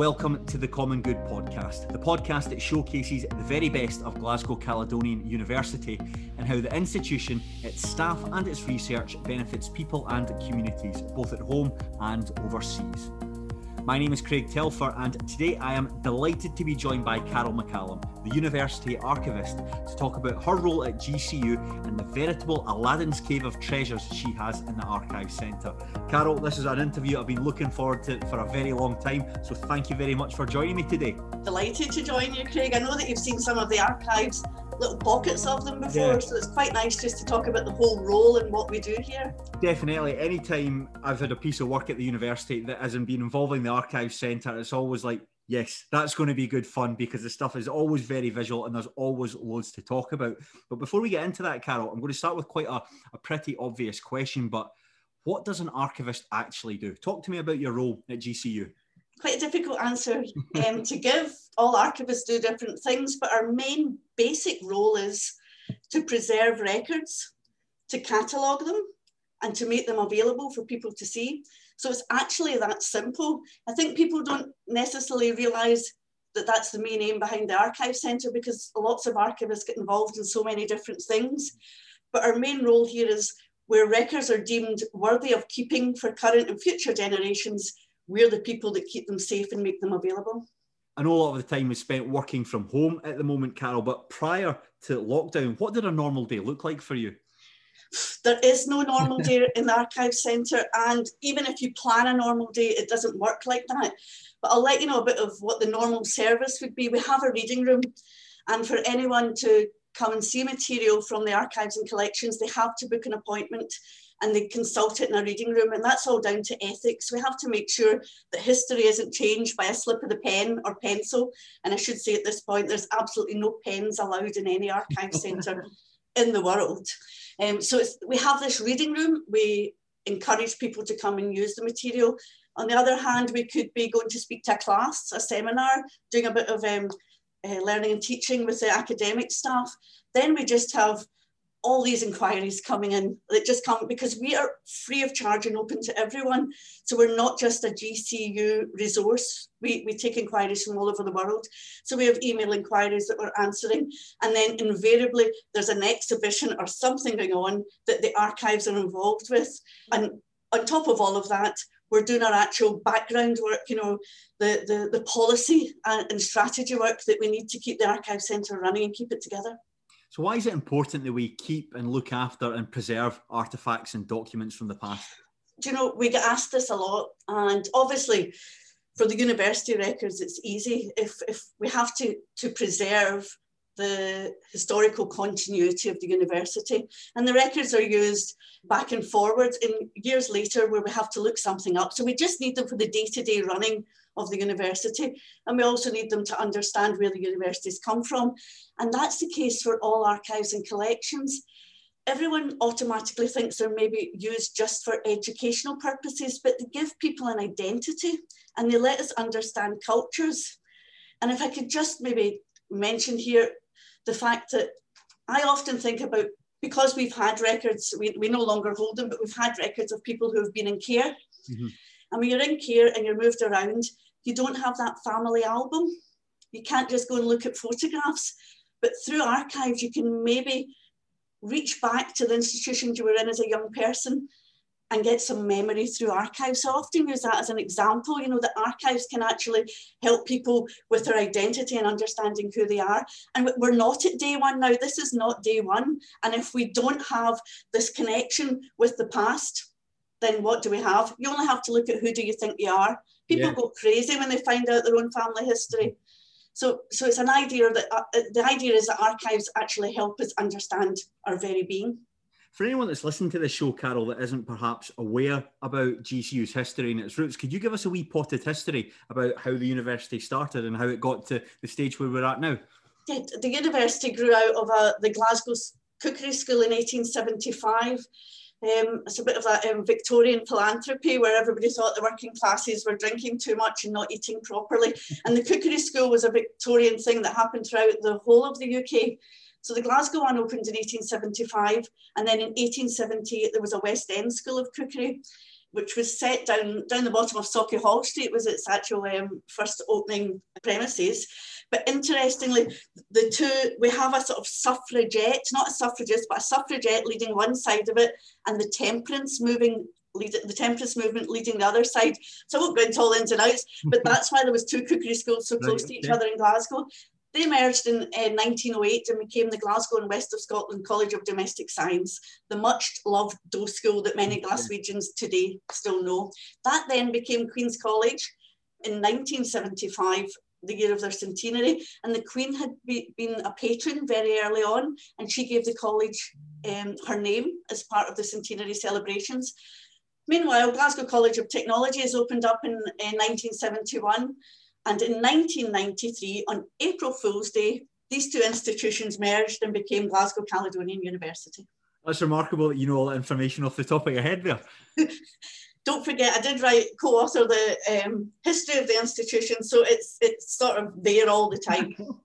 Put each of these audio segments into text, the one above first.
welcome to the Common Good podcast, the podcast that showcases the very best of Glasgow Caledonian University and how the institution, its staff, and its research benefits people and communities, both at home and overseas. My name is Craig Telfer, and today I am delighted to be joined by Carol McCallum, the University Archivist, to talk about her role at GCU and the veritable Aladdin's Cave of treasures she has in the Archive Centre. Carol, this is an interview I've been looking forward to for a very long time, so thank you very much for joining me today. Delighted to join you, Craig. I know that you've seen some of the archives little pockets of them before, yeah. so it's quite nice just to talk about the whole role and what we do here. Definitely. Anytime I've had a piece of work at the university that hasn't been involving the archive centre, it's always like, yes, that's going to be good fun because the stuff is always very visual and there's always loads to talk about. But before we get into that, Carol, I'm going to start with quite a, a pretty obvious question, but what does an archivist actually do? Talk to me about your role at GCU quite a difficult answer um, to give. All archivists do different things, but our main basic role is to preserve records, to catalogue them, and to make them available for people to see. So it's actually that simple. I think people don't necessarily realise that that's the main aim behind the Archive Centre because lots of archivists get involved in so many different things. But our main role here is where records are deemed worthy of keeping for current and future generations, we're the people that keep them safe and make them available. I know a lot of the time is spent working from home at the moment, Carol, but prior to lockdown, what did a normal day look like for you? There is no normal day in the archive centre, and even if you plan a normal day, it doesn't work like that. But I'll let you know a bit of what the normal service would be. We have a reading room, and for anyone to come and see material from the archives and collections, they have to book an appointment and they consult it in a reading room. And that's all down to ethics. We have to make sure that history isn't changed by a slip of the pen or pencil. And I should say at this point, there's absolutely no pens allowed in any archive centre in the world. Um, so we have this reading room. We encourage people to come and use the material. On the other hand, we could be going to speak to a class, a seminar, doing a bit of um, uh, learning and teaching with the academic staff. Then we just have all these inquiries coming in that just come because we are free of charge and open to everyone. So we're not just a GCU resource. We, we take inquiries from all over the world. So we have email inquiries that we're answering. And then invariably there's an exhibition or something going on that the archives are involved with. And on top of all of that, we're doing our actual background work, you know, the, the, the policy and, and strategy work that we need to keep the archive centre running and keep it together. So, why is it important that we keep and look after and preserve artifacts and documents from the past? Do you know, we get asked this a lot, and obviously, for the university records, it's easy. If, if we have to, to preserve the historical continuity of the university. And the records are used back and forward in years later where we have to look something up. So we just need them for the day to day running of the university. And we also need them to understand where the universities come from. And that's the case for all archives and collections. Everyone automatically thinks they're maybe used just for educational purposes, but they give people an identity and they let us understand cultures. And if I could just maybe mention here the fact that I often think about because we've had records, we, we no longer hold them, but we've had records of people who have been in care. Mm-hmm. And when you're in care and you're moved around, you don't have that family album. You can't just go and look at photographs. But through archives, you can maybe reach back to the institutions you were in as a young person and get some memory through archives. So I often use that as an example, you know, that archives can actually help people with their identity and understanding who they are. And we're not at day one now, this is not day one. And if we don't have this connection with the past, then what do we have? You only have to look at who do you think you are. People yeah. go crazy when they find out their own family history. So, so it's an idea that uh, the idea is that archives actually help us understand our very being. For anyone that's listening to this show, Carol, that isn't perhaps aware about GCU's history and its roots, could you give us a wee potted history about how the university started and how it got to the stage where we're at now? Yeah, the university grew out of uh, the Glasgow Cookery School in 1875 um, it's a bit of that um, Victorian philanthropy where everybody thought the working classes were drinking too much and not eating properly. And the cookery school was a Victorian thing that happened throughout the whole of the UK. So the Glasgow one opened in 1875, and then in 1878 there was a West End School of Cookery. Which was set down down the bottom of Sauchiehall Hall Street, was its actual um, first opening premises. But interestingly, the two we have a sort of suffragette, not a suffragist, but a suffragette leading one side of it, and the temperance moving lead, the temperance movement leading the other side. So I won't go into all ins and outs, but that's why there was two cookery schools so close right, to each other in Glasgow. They emerged in uh, 1908 and became the Glasgow and West of Scotland College of Domestic Science, the much loved Dough School that many Glaswegians today still know. That then became Queen's College in 1975 the year of their centenary, and the Queen had be, been a patron very early on, and she gave the college um, her name as part of the centenary celebrations. Meanwhile, Glasgow College of Technology has opened up in, in 1971, and in 1993, on April Fool's Day, these two institutions merged and became Glasgow Caledonian University. That's remarkable that you know all that information off the top of your head there. Don't forget, I did write co-author the um, history of the institution, so it's it's sort of there all the time.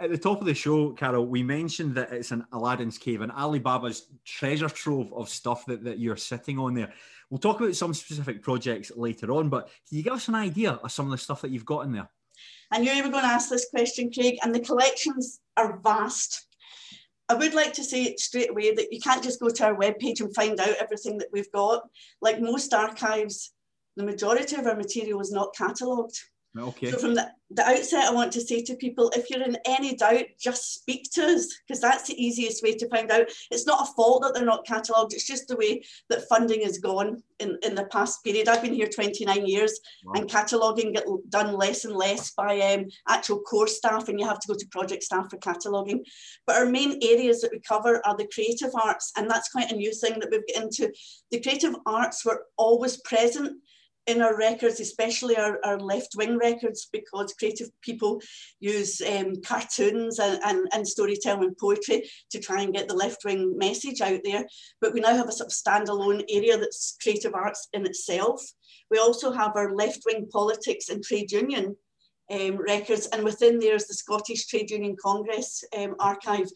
At the top of the show, Carol, we mentioned that it's an Aladdin's cave, and Alibaba's treasure trove of stuff that, that you're sitting on there. We'll talk about some specific projects later on, but can you give us an idea of some of the stuff that you've got in there? I knew you were going to ask this question, Craig, and the collections are vast. I would like to say straight away that you can't just go to our webpage and find out everything that we've got. Like most archives, the majority of our material is not catalogued. Okay. So from the, the outset, I want to say to people, if you're in any doubt, just speak to us because that's the easiest way to find out. It's not a fault that they're not catalogued. It's just the way that funding has gone in, in the past period. I've been here 29 years wow. and cataloguing get done less and less by um, actual core staff and you have to go to project staff for cataloguing. But our main areas that we cover are the creative arts and that's quite a new thing that we've got into. The creative arts were always present in our records, especially our, our left wing records, because creative people use um, cartoons and, and, and storytelling poetry to try and get the left wing message out there. But we now have a sort of standalone area that's creative arts in itself. We also have our left wing politics and trade union um, records, and within there is the Scottish Trade Union Congress um, archive.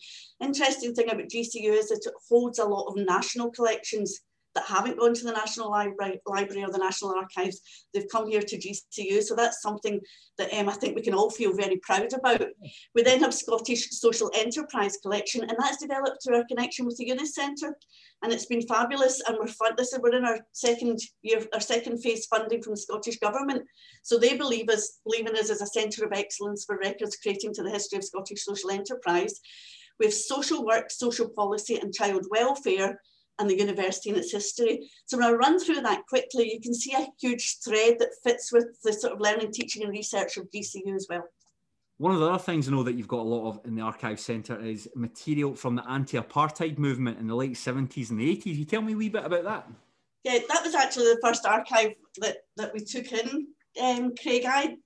Interesting thing about GCU is that it holds a lot of national collections that haven't gone to the National Library, or the National Archives. They've come here to GCU. So that's something that um, I think we can all feel very proud about. We then have Scottish Social Enterprise Collection, and that's developed through our connection with the Yunus Centre. And it's been fabulous. And we're fun- this is we're in our second year, our second phase funding from the Scottish Government. So they believe us, believe in us as a centre of excellence for records creating to the history of Scottish social enterprise. We have social work, social policy, and child welfare and the university and its history. So when I run through that quickly, you can see a huge thread that fits with the sort of learning, teaching and research of GCU as well. One of the other things I know that you've got a lot of in the archive centre is material from the anti-apartheid movement in the late 70s and the 80s. You tell me a wee bit about that. Yeah, that was actually the first archive that, that we took in, um, Craig. I,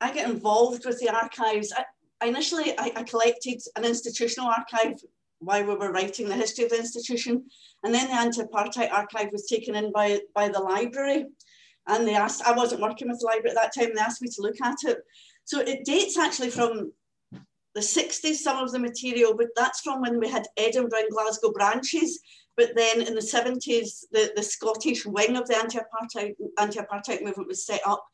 I get involved with the archives. I, initially, I, I collected an institutional archive why we were writing the history of the institution. And then the anti-apartheid archive was taken in by, by the library. And they asked, I wasn't working with the library at that time, they asked me to look at it. So it dates actually from the 60s, some of the material, but that's from when we had Edinburgh and Glasgow branches. But then in the 70s, the, the Scottish wing of the anti-apartheid, anti-apartheid movement was set up.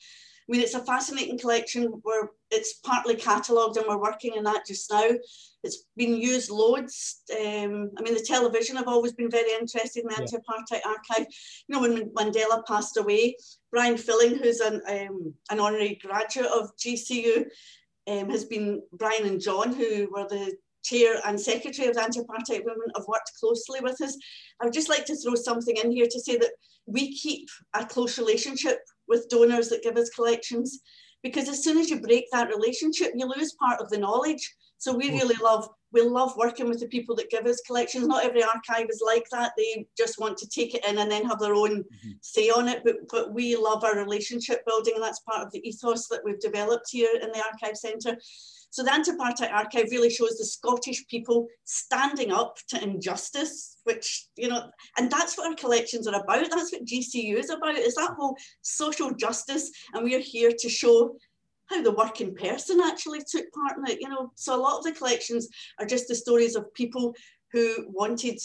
I mean, it's a fascinating collection where it's partly catalogued and we're working in that just now. It's been used loads. Um, I mean, the television have always been very interested in the anti-apartheid archive. You know, when Mandela passed away, Brian Filling, who's an, um, an honorary graduate of GCU, um, has been Brian and John, who were the chair and secretary of the anti-apartheid movement, have worked closely with us. I would just like to throw something in here to say that we keep a close relationship with donors that give us collections because as soon as you break that relationship, you lose part of the knowledge. So we mm. really love we love working with the people that give us collections. Not every archive is like that. They just want to take it in and then have their own mm-hmm. say on it. But but we love our relationship building, and that's part of the ethos that we've developed here in the Archive Centre. So the Anti-Apartheid Archive really shows the Scottish people standing up to injustice, which, you know, and that's what our collections are about. That's what GCU is about, is that whole social justice. And we are here to show how the working person actually took part in it, you know. So a lot of the collections are just the stories of people who wanted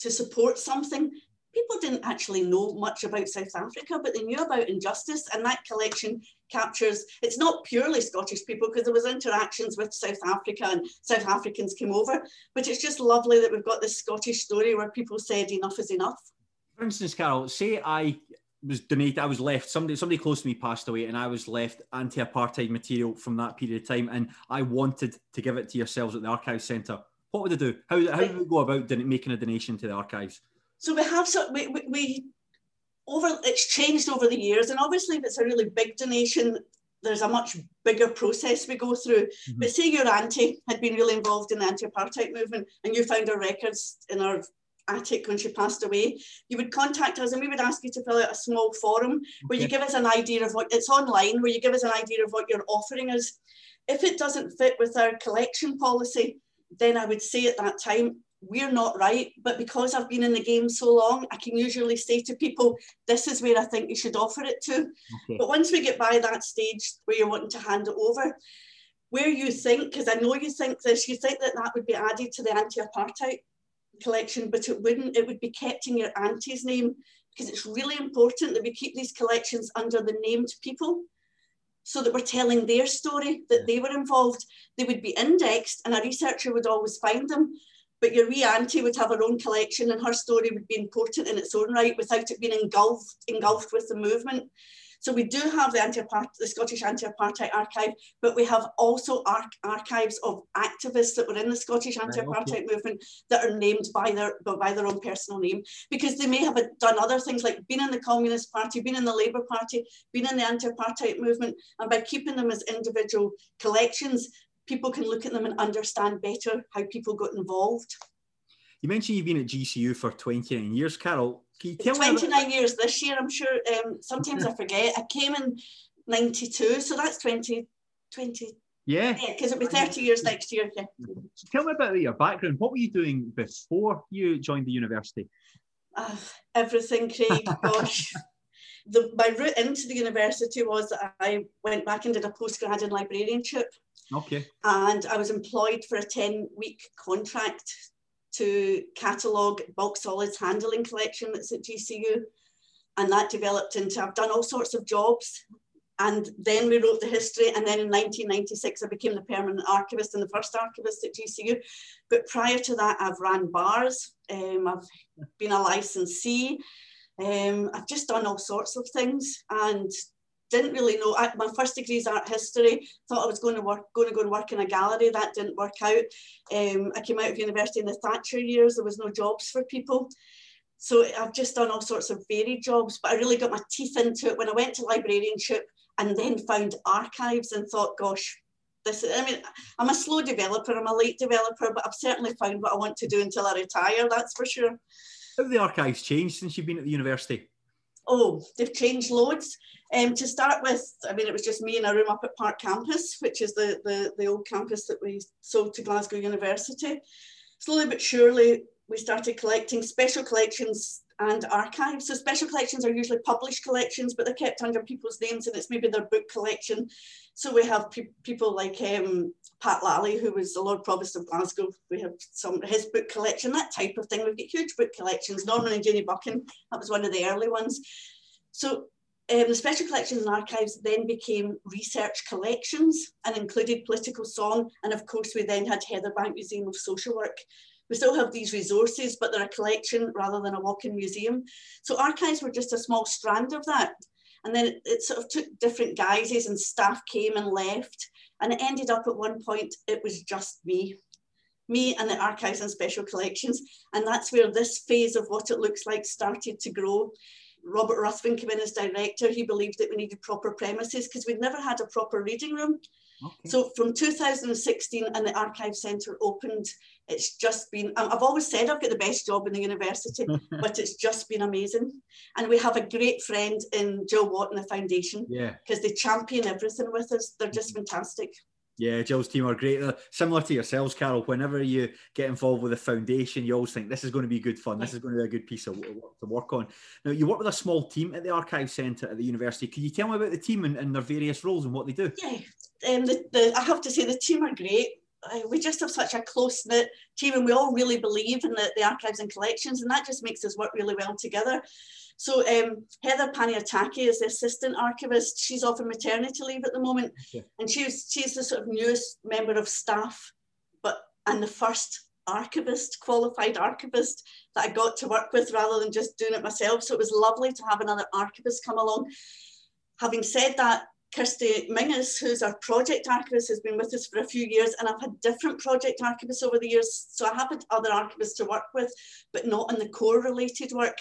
to support something people didn't actually know much about South Africa, but they knew about injustice. And that collection captures, it's not purely Scottish people because there was interactions with South Africa and South Africans came over, but it's just lovely that we've got this Scottish story where people said enough is enough. For instance, Carol, say I was donated, I was left, somebody somebody close to me passed away and I was left anti-apartheid material from that period of time and I wanted to give it to yourselves at the Archives Centre. What would I do? How, how do we go about making a donation to the archives? So we have so we, we, we over it's changed over the years, and obviously if it's a really big donation, there's a much bigger process we go through. Mm-hmm. But say your auntie had been really involved in the anti-apartheid movement, and you found her records in our attic when she passed away, you would contact us and we would ask you to fill out a small form where okay. you give us an idea of what it's online, where you give us an idea of what you're offering us. If it doesn't fit with our collection policy, then I would say at that time, we're not right. But because I've been in the game so long, I can usually say to people, this is where I think you should offer it to. Okay. But once we get by that stage where you're wanting to hand it over, where you think, because I know you think this, you think that that would be added to the anti apartheid collection, but it wouldn't. It would be kept in your auntie's name because it's really important that we keep these collections under the named people so that we're telling their story, that they were involved. They would be indexed and a researcher would always find them. But your wee auntie would have her own collection and her story would be important in its own right without it being engulfed, engulfed with the movement. So we do have the, anti the Scottish Anti-Apartheid Archive, but we have also ar- archives of activists that were in the Scottish Anti-Apartheid okay. movement that are named by their by their own personal name because they may have done other things like been in the Communist Party, been in the Labour Party, been in the Anti-Apartheid movement, and by keeping them as individual collections, people can look at them and understand better how people got involved. You mentioned you've been at GCU for 29 years, Carol. Can you tell 29 me years this year, I'm sure. Um, sometimes I forget. I came in 92, so that's 20, 20 yeah. Yeah, because it'll be 30 years next year. Yeah. So tell me about your background. What were you doing before you joined the university? Uh, everything, Craig. Gosh. The, my route into the university was that I went back and did a postgrad in librarianship. Okay. And I was employed for a 10 week contract to catalogue bulk solids handling collection that's at GCU. And that developed into, I've done all sorts of jobs. And then we wrote the history. And then in 1996, I became the permanent archivist and the first archivist at GCU. But prior to that, I've ran bars. Um, I've been a licensee. Um, I've just done all sorts of things. And didn't really know. I, my first degree is art history. Thought I was going to work, going to go and work in a gallery. That didn't work out. Um, I came out of university in the Thatcher years. There was no jobs for people. So I've just done all sorts of varied jobs, but I really got my teeth into it when I went to librarianship and then found archives and thought, gosh, this is, I mean, I'm a slow developer, I'm a late developer, but I've certainly found what I want to do until I retire, that's for sure. How have the archives changed since you've been at the university? Oh, they've changed loads. Um, to start with, I mean, it was just me in a room up at Park Campus, which is the, the, the old campus that we sold to Glasgow University. Slowly but surely, we started collecting special collections and archives. So special collections are usually published collections, but they're kept under people's names and it's maybe their book collection. So we have pe people like um, Pat Lally, who was the Lord Provost of Glasgow. We have some his book collection, that type of thing. We've got huge book collections. Norman and Janey Buchan, that was one of the early ones. So um, the special collections and archives then became research collections and included political song. And of course, we then had Heatherbank Museum of Social Work. We still have these resources, but they're a collection rather than a walk-in museum. So archives were just a small strand of that. And then it, it sort of took different guises and staff came and left. And it ended up at one point, it was just me me and the archives and special collections. And that's where this phase of what it looks like started to grow. Robert Ruthven came in as director. He believed that we needed proper premises because we'd never had a proper reading room. Okay. So from 2016 and the Archive Centre opened, it's just been, I've always said I've got the best job in the university, but it's just been amazing. And we have a great friend in Jill Watt and the Foundation yeah. because they champion everything with us. They're just mm-hmm. fantastic. Yeah, Jill's team are great. They're similar to yourselves, Carol. Whenever you get involved with a foundation, you always think this is going to be good fun. This is going to be a good piece of work to work on. Now, you work with a small team at the Archive Centre at the university. Can you tell me about the team and, and their various roles and what they do? Yeah, um, the, the, I have to say the team are great. uh, we just have such a close knit team and we all really believe in the, the archives and collections and that just makes us work really well together. So um, Heather Paniataki is the assistant archivist. She's off on maternity leave at the moment and she's, she's the sort of newest member of staff but and the first archivist, qualified archivist that I got to work with rather than just doing it myself. So it was lovely to have another archivist come along. Having said that, Kirsty Mingus, who's our project archivist, has been with us for a few years, and I've had different project archivists over the years. So I have had other archivists to work with, but not in the core related work.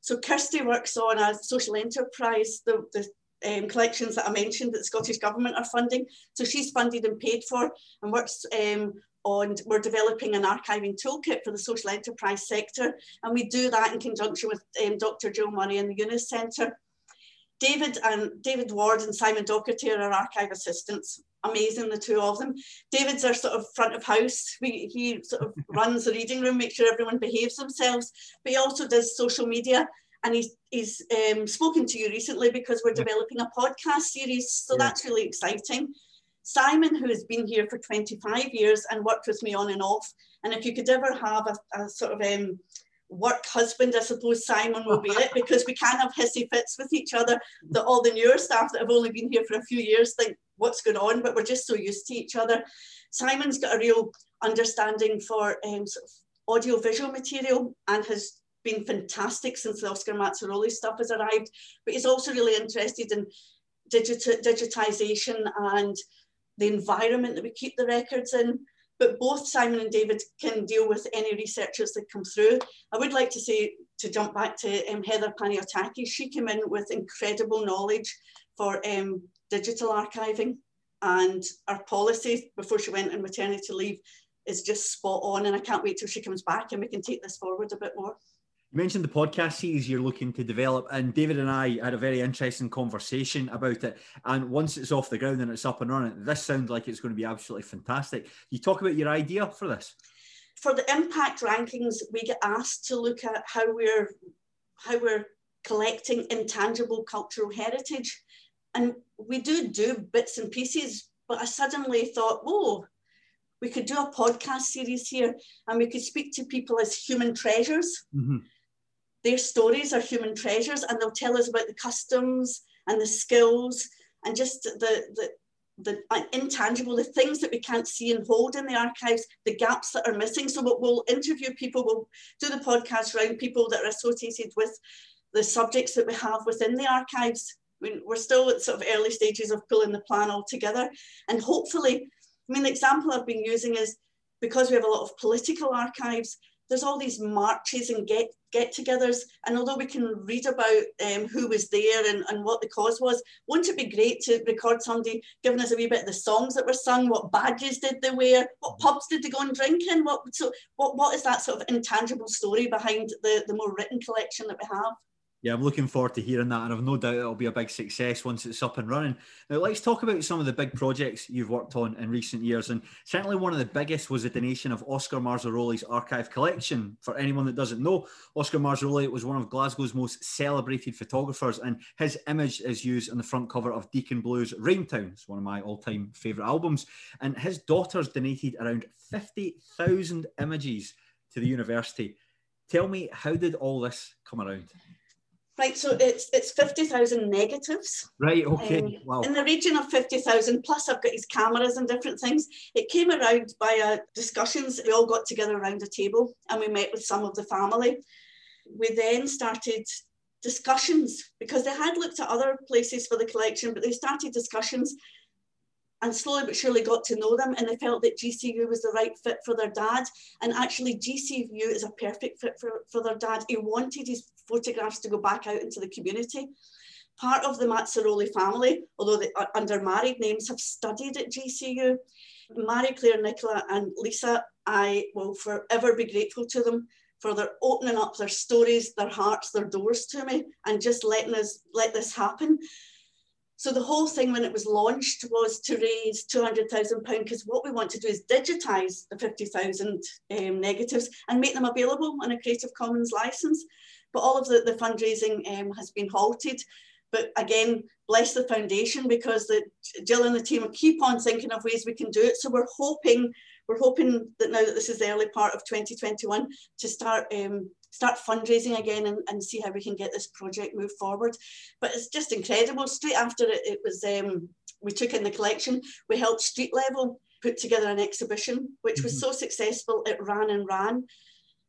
So Kirsty works on a social enterprise, the, the um, collections that I mentioned that the Scottish Government are funding. So she's funded and paid for and works um, on, we're developing an archiving toolkit for the social enterprise sector. And we do that in conjunction with um, Dr. Jill Murray and the Yunus Centre. David and David Ward and Simon Docherty are our archive assistants. Amazing, the two of them. David's our sort of front of house. We, he sort of runs the reading room, makes sure everyone behaves themselves, but he also does social media. And he's, he's um, spoken to you recently because we're yeah. developing a podcast series. So yeah. that's really exciting. Simon, who has been here for 25 years and worked with me on and off. And if you could ever have a, a sort of um, work husband, I suppose Simon will be it because we can have hissy fits with each other that all the newer staff that have only been here for a few years think what's going on, but we're just so used to each other. Simon's got a real understanding for um, sort of audio visual material and has been fantastic since the Oscar Marzaroli stuff has arrived, but he's also really interested in digit- digitization and the environment that we keep the records in but both Simon and David can deal with any researchers that come through. I would like to say, to jump back to um, Heather Paniotaki, she came in with incredible knowledge for um, digital archiving and our policy before she went on maternity leave is just spot on and I can't wait till she comes back and we can take this forward a bit more. You mentioned the podcast series you're looking to develop, and David and I had a very interesting conversation about it. And once it's off the ground and it's up and running, this sounds like it's going to be absolutely fantastic. You talk about your idea for this. For the impact rankings, we get asked to look at how we're how we're collecting intangible cultural heritage, and we do do bits and pieces. But I suddenly thought, oh, we could do a podcast series here, and we could speak to people as human treasures. Mm-hmm their stories are human treasures and they'll tell us about the customs and the skills and just the, the, the intangible, the things that we can't see and hold in the archives, the gaps that are missing. So we'll, we'll interview people, we'll do the podcast around people that are associated with the subjects that we have within the archives. I mean, we're still at sort of early stages of pulling the plan all together. And hopefully, I mean, the example I've been using is because we have a lot of political archives, there's all these marches and get get-togethers, and although we can read about um, who was there and, and what the cause was, wouldn't it be great to record somebody giving us a wee bit of the songs that were sung, what badges did they wear, what pubs did they go and drink in, what so what what is that sort of intangible story behind the the more written collection that we have? Yeah, I'm looking forward to hearing that, and I've no doubt it'll be a big success once it's up and running. Now, let's talk about some of the big projects you've worked on in recent years, and certainly one of the biggest was the donation of Oscar Marzaroli's archive collection. For anyone that doesn't know, Oscar Marzaroli was one of Glasgow's most celebrated photographers, and his image is used on the front cover of Deacon Blue's Raintown. It's one of my all-time favourite albums, and his daughters donated around fifty thousand images to the university. Tell me, how did all this come around? Right, so it's it's fifty thousand negatives. Right. Okay. Um, wow. In the region of fifty thousand. Plus, I've got his cameras and different things. It came around by uh, discussions. We all got together around a table and we met with some of the family. We then started discussions because they had looked at other places for the collection, but they started discussions and slowly but surely got to know them and they felt that GCU was the right fit for their dad. And actually GCU is a perfect fit for, for their dad. He wanted his photographs to go back out into the community. Part of the Marzaroli family, although they are under married names, have studied at GCU. Marie Claire, Nicola and Lisa, I will forever be grateful to them for their opening up their stories, their hearts, their doors to me and just letting us let this happen. So the whole thing when it was launched was to raise £200,000 because what we want to do is digitise the 50,000 um, negatives and make them available on a Creative Commons license. But all of the, the fundraising um, has been halted. But again, bless the foundation because the, Jill and the team keep on thinking of ways we can do it. So we're hoping we're hoping that now that this is the early part of 2021 to start um, start fundraising again and, and see how we can get this project moved forward. But it's just incredible. Straight after it, it was um, we took in the collection, we helped street level put together an exhibition, which mm-hmm. was so successful it ran and ran.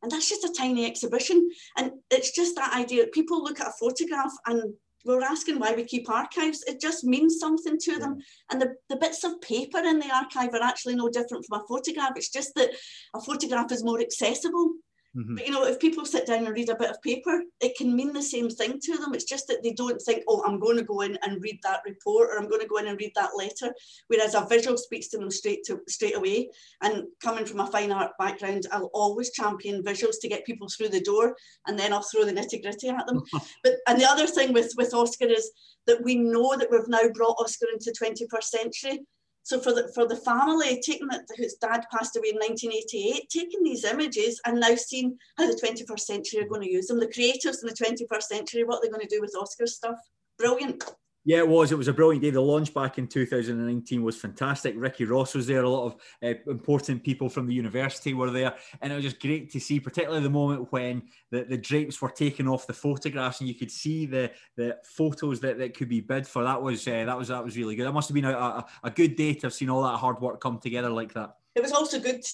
And that's just a tiny exhibition. And it's just that idea. People look at a photograph and we're asking why we keep archives. It just means something to them. And the, the bits of paper in the archive are actually no different from a photograph. It's just that a photograph is more accessible. Mm-hmm. But you know, if people sit down and read a bit of paper, it can mean the same thing to them. It's just that they don't think, oh, I'm going to go in and read that report or I'm going to go in and read that letter. Whereas a visual speaks to them straight to straight away. And coming from a fine art background, I'll always champion visuals to get people through the door and then I'll throw the nitty-gritty at them. but and the other thing with, with Oscar is that we know that we've now brought Oscar into 21st century so for the for the family, taking that whose dad passed away in 1988, taking these images and now seeing how the 21st century are going to use them, the creatives in the 21st century, what they're going to do with Oscar stuff. Brilliant. Yeah, it was. It was a brilliant day. The launch back in 2019 was fantastic. Ricky Ross was there. A lot of uh, important people from the university were there, and it was just great to see, particularly the moment when the, the drapes were taken off the photographs, and you could see the the photos that, that could be bid for. That was uh, that was that was really good. That must have been a, a, a good day to have seen all that hard work come together like that. It was also good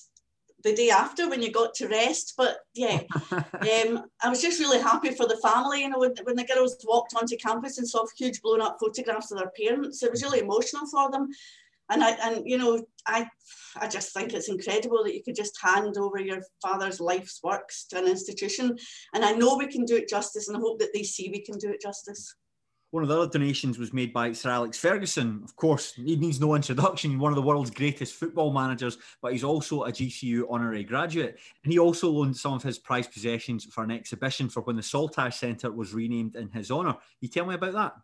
the day after when you got to rest. But yeah, um, I was just really happy for the family. You know, when, when the girls walked onto campus and saw huge blown up photographs of their parents, it was really emotional for them. And I and you know, I I just think it's incredible that you could just hand over your father's life's works to an institution. And I know we can do it justice, and I hope that they see we can do it justice. One of the other donations was made by Sir Alex Ferguson. Of course, he needs no introduction. One of the world's greatest football managers, but he's also a GCU honorary graduate. And he also loaned some of his prized possessions for an exhibition for when the Saltire Centre was renamed in his honour. Can you tell me about that?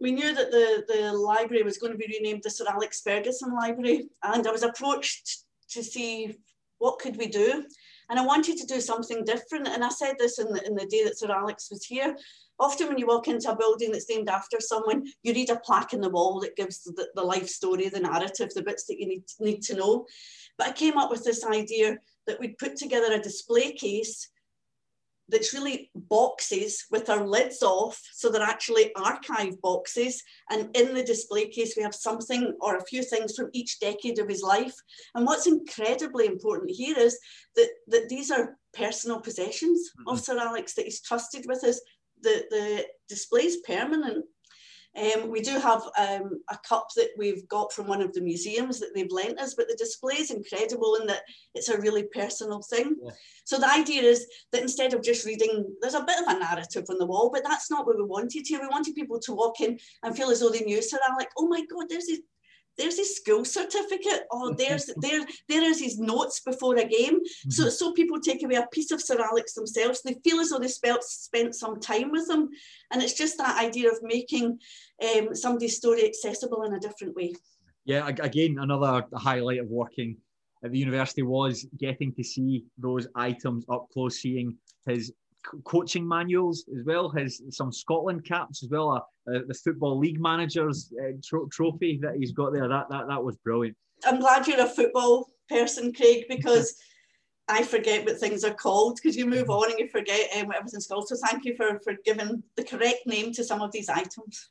we knew that the, the library was going to be renamed the Sir Alex Ferguson Library, and I was approached to see what could we do. And I wanted to do something different. And I said this in the, in the day that Sir Alex was here often when you walk into a building that's named after someone, you read a plaque in the wall that gives the, the life story, the narrative, the bits that you need, need to know. But I came up with this idea that we'd put together a display case that's really boxes with our lids off. So they're actually archive boxes. And in the display case, we have something or a few things from each decade of his life. And what's incredibly important here is that, that these are personal possessions mm-hmm. of Sir Alex that he's trusted with us the, the display is permanent. Um, we do have um, a cup that we've got from one of the museums that they've lent us, but the display is incredible in that it's a really personal thing. Yeah. So the idea is that instead of just reading, there's a bit of a narrative on the wall, but that's not what we wanted here. We wanted people to walk in and feel as though they knew Sir Alec. Oh my God, there's this there's his school certificate. Oh, there's there there is his notes before a game. Mm-hmm. So so people take away a piece of Sir Alex themselves. They feel as though they spent spent some time with him, and it's just that idea of making um, somebody's story accessible in a different way. Yeah, again, another highlight of working at the university was getting to see those items up close, seeing his coaching manuals as well, his some Scotland caps as well, uh, uh, the football league managers uh, tro- trophy that he's got there. That that that was brilliant. I'm glad you're a football person, Craig, because. I forget what things are called because you move on and you forget um, what everything's called. So thank you for, for giving the correct name to some of these items.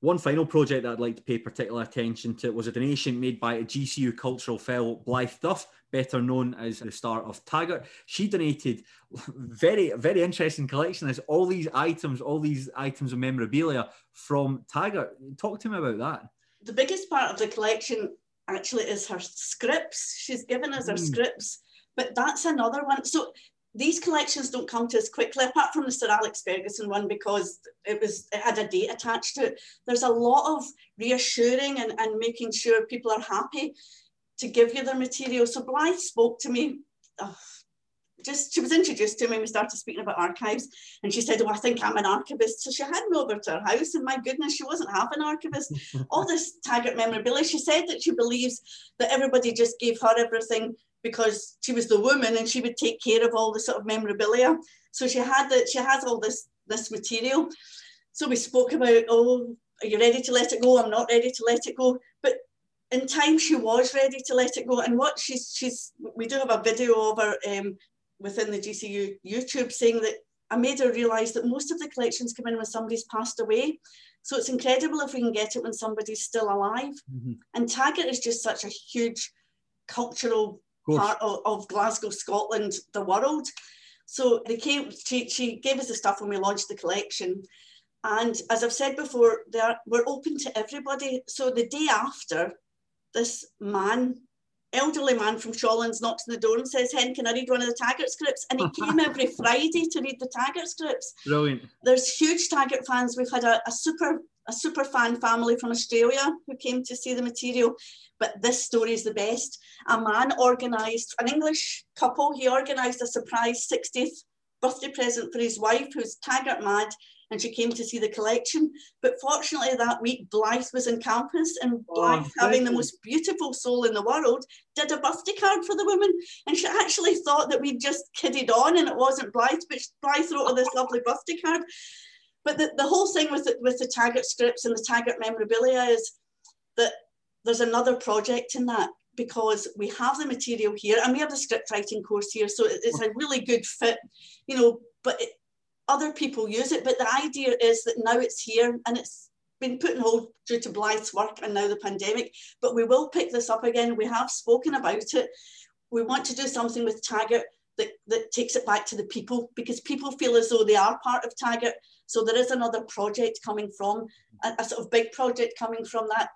One final project that I'd like to pay particular attention to was a donation made by a GCU cultural fellow, Blythe Duff, better known as the star of Taggart. She donated very, very interesting collection. Is all these items, all these items of memorabilia from Taggart. Talk to me about that. The biggest part of the collection actually is her scripts. She's given us her hmm. scripts, but that's another one. So these collections don't come to us quickly, apart from the Sir Alex Ferguson one, because it was it had a date attached to it. There's a lot of reassuring and, and making sure people are happy to give you their material. So Blythe spoke to me. Oh, just she was introduced to me and we started speaking about archives and she said oh I think I'm an archivist so she had me over to her house and my goodness she wasn't half an archivist all this Taggart memorabilia she said that she believes that everybody just gave her everything because she was the woman and she would take care of all the sort of memorabilia. So she had that she has all this this material. So we spoke about, oh, are you ready to let it go? I'm not ready to let it go. In time, she was ready to let it go. And what she's, she's we do have a video of her um, within the GCU YouTube saying that I made her realise that most of the collections come in when somebody's passed away. So it's incredible if we can get it when somebody's still alive. Mm-hmm. And Taggart is just such a huge cultural of part of, of, Glasgow, Scotland, the world. So they came, she, she gave us the stuff when we launched the collection. And as I've said before, we're open to everybody. So the day after, this man elderly man from Shawlands knocks on the door and says, Hen, can I read one of the Taggart scripts? And he came every Friday to read the Taggart scripts. Brilliant. There's huge Taggart fans. We've had a, a super a super fan family from Australia who came to see the material. But this story is the best. A man organised, an English couple, he organised a surprise 60th birthday present for his wife, who's Taggart mad, and she came to see the collection. But fortunately, that week, Blythe was in campus, and oh, Blythe, oh, having the most beautiful soul in the world, did a birthday card for the woman. And she actually thought that we'd just kidded on and it wasn't Blythe, but Blythe wrote her this lovely birthday card. But the, the whole thing with the, with the Taggart scripts and the Taggart memorabilia is that there's another project in that because we have the material here and we have the script writing course here so it's a really good fit you know but it, other people use it. But the idea is that now it's here and it's been put on hold due to Blythe's work and now the pandemic. But we will pick this up again. We have spoken about it. We want to do something with Taggart that, that takes it back to the people because people feel as though they are part of Taggart. So there is another project coming from, a, a sort of big project coming from that.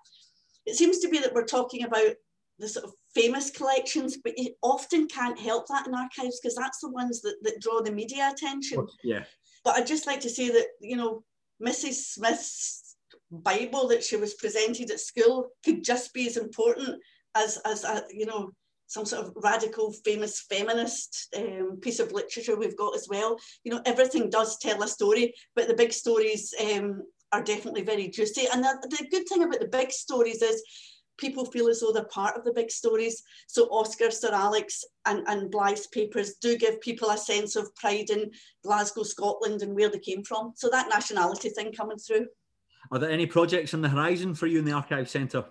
It seems to be that we're talking about the sort of famous collections, but you often can't help that in archives because that's the ones that, that draw the media attention. Yeah. But I'd just like to say that, you know, Mrs. Smith's Bible that she was presented at school could just be as important as, as a, you know, some sort of radical, famous feminist um, piece of literature we've got as well. You know, everything does tell a story, but the big stories um, are definitely very juicy. And the, the good thing about the big stories is people feel as though they're part of the big stories. So Oscar, Sir Alex and, and Blythe's papers do give people a sense of pride in Glasgow, Scotland and where they came from. So that nationality thing coming through. Are there any projects on the horizon for you in the Archive Centre?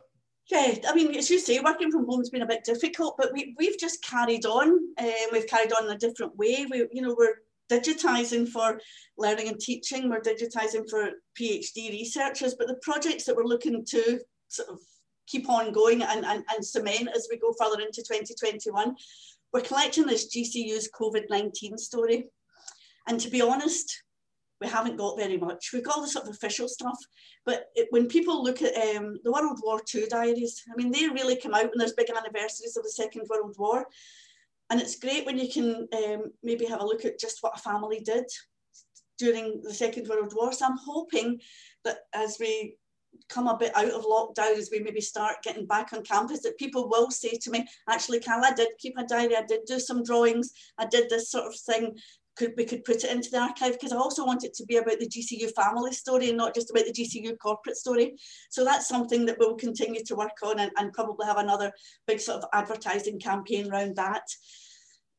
Yeah, I mean, as you say, working from home has been a bit difficult, but we, we've just carried on. Um, we've carried on in a different way. We, you know, we're digitising for learning and teaching. We're digitising for PhD researchers, but the projects that we're looking to sort of keep on going and, and, and cement as we go further into 2021. We're collecting this GCU's COVID-19 story. And to be honest, we haven't got very much. We've got all the sort of official stuff, but it, when people look at um, the World War II diaries, I mean, they really come out when there's big anniversaries of the Second World War. And it's great when you can um, maybe have a look at just what a family did during the Second World War. So I'm hoping that as we come a bit out of lockdown as we maybe start getting back on campus that people will say to me actually Cal I did keep a diary I did do some drawings I did this sort of thing. Could we could put it into the archive. Because I also want it to be about the GCU family story and not just about the GCU corporate story. So that's something that we'll continue to work on and, and probably have another big sort of advertising campaign around that.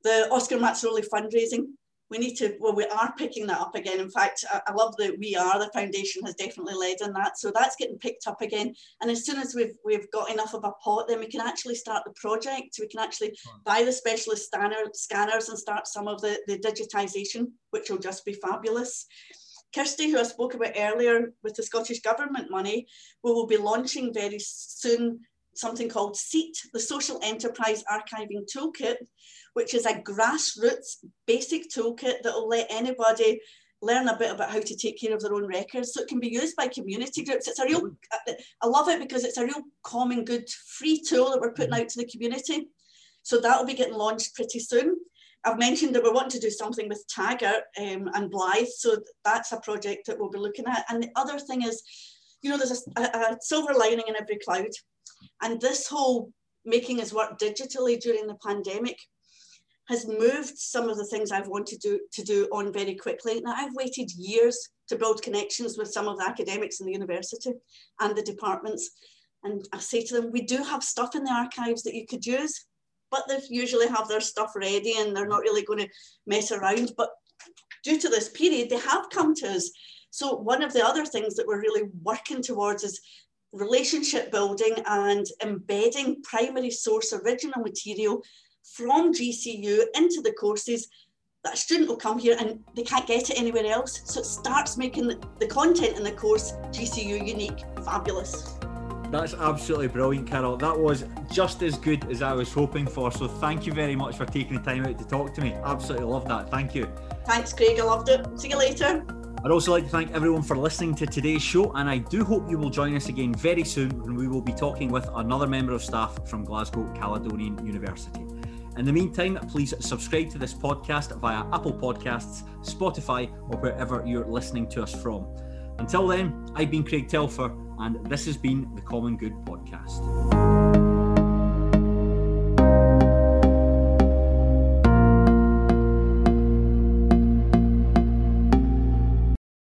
The Oscar Marzaroli fundraising we need to, well, we are picking that up again. In fact, I, I, love that we are, the foundation has definitely led on that. So that's getting picked up again. And as soon as we've, we've got enough of a pot, then we can actually start the project. We can actually buy the specialist scanner, scanners and start some of the, the digitization, which will just be fabulous. Kirsty, who I spoke about earlier with the Scottish Government money, we will be launching very soon something called SEAT, the Social Enterprise Archiving Toolkit, which is a grassroots basic toolkit that will let anybody learn a bit about how to take care of their own records. So it can be used by community groups. It's a real, I love it because it's a real common good free tool that we're putting mm-hmm. out to the community. So that will be getting launched pretty soon. I've mentioned that we're wanting to do something with Taggart um, and Blythe. So that's a project that we'll be looking at. And the other thing is, you know, there's a, a silver lining in every cloud. And this whole making us work digitally during the pandemic has moved some of the things I've wanted to do, to do on very quickly. Now, I've waited years to build connections with some of the academics in the university and the departments. And I say to them, we do have stuff in the archives that you could use, but they usually have their stuff ready and they're not really going to mess around. But due to this period, they have come to us So one of the other things that we're really working towards is relationship building and embedding primary source original material from GCU into the courses that a student will come here and they can't get it anywhere else. So it starts making the content in the course GCU unique, fabulous. That's absolutely brilliant, Carol. That was just as good as I was hoping for. So thank you very much for taking the time out to talk to me. Absolutely love that. Thank you. Thanks, Craig. I loved it. See you later. I'd also like to thank everyone for listening to today's show, and I do hope you will join us again very soon when we will be talking with another member of staff from Glasgow Caledonian University. In the meantime, please subscribe to this podcast via Apple Podcasts, Spotify, or wherever you're listening to us from. Until then, I've been Craig Telfer, and this has been the Common Good Podcast.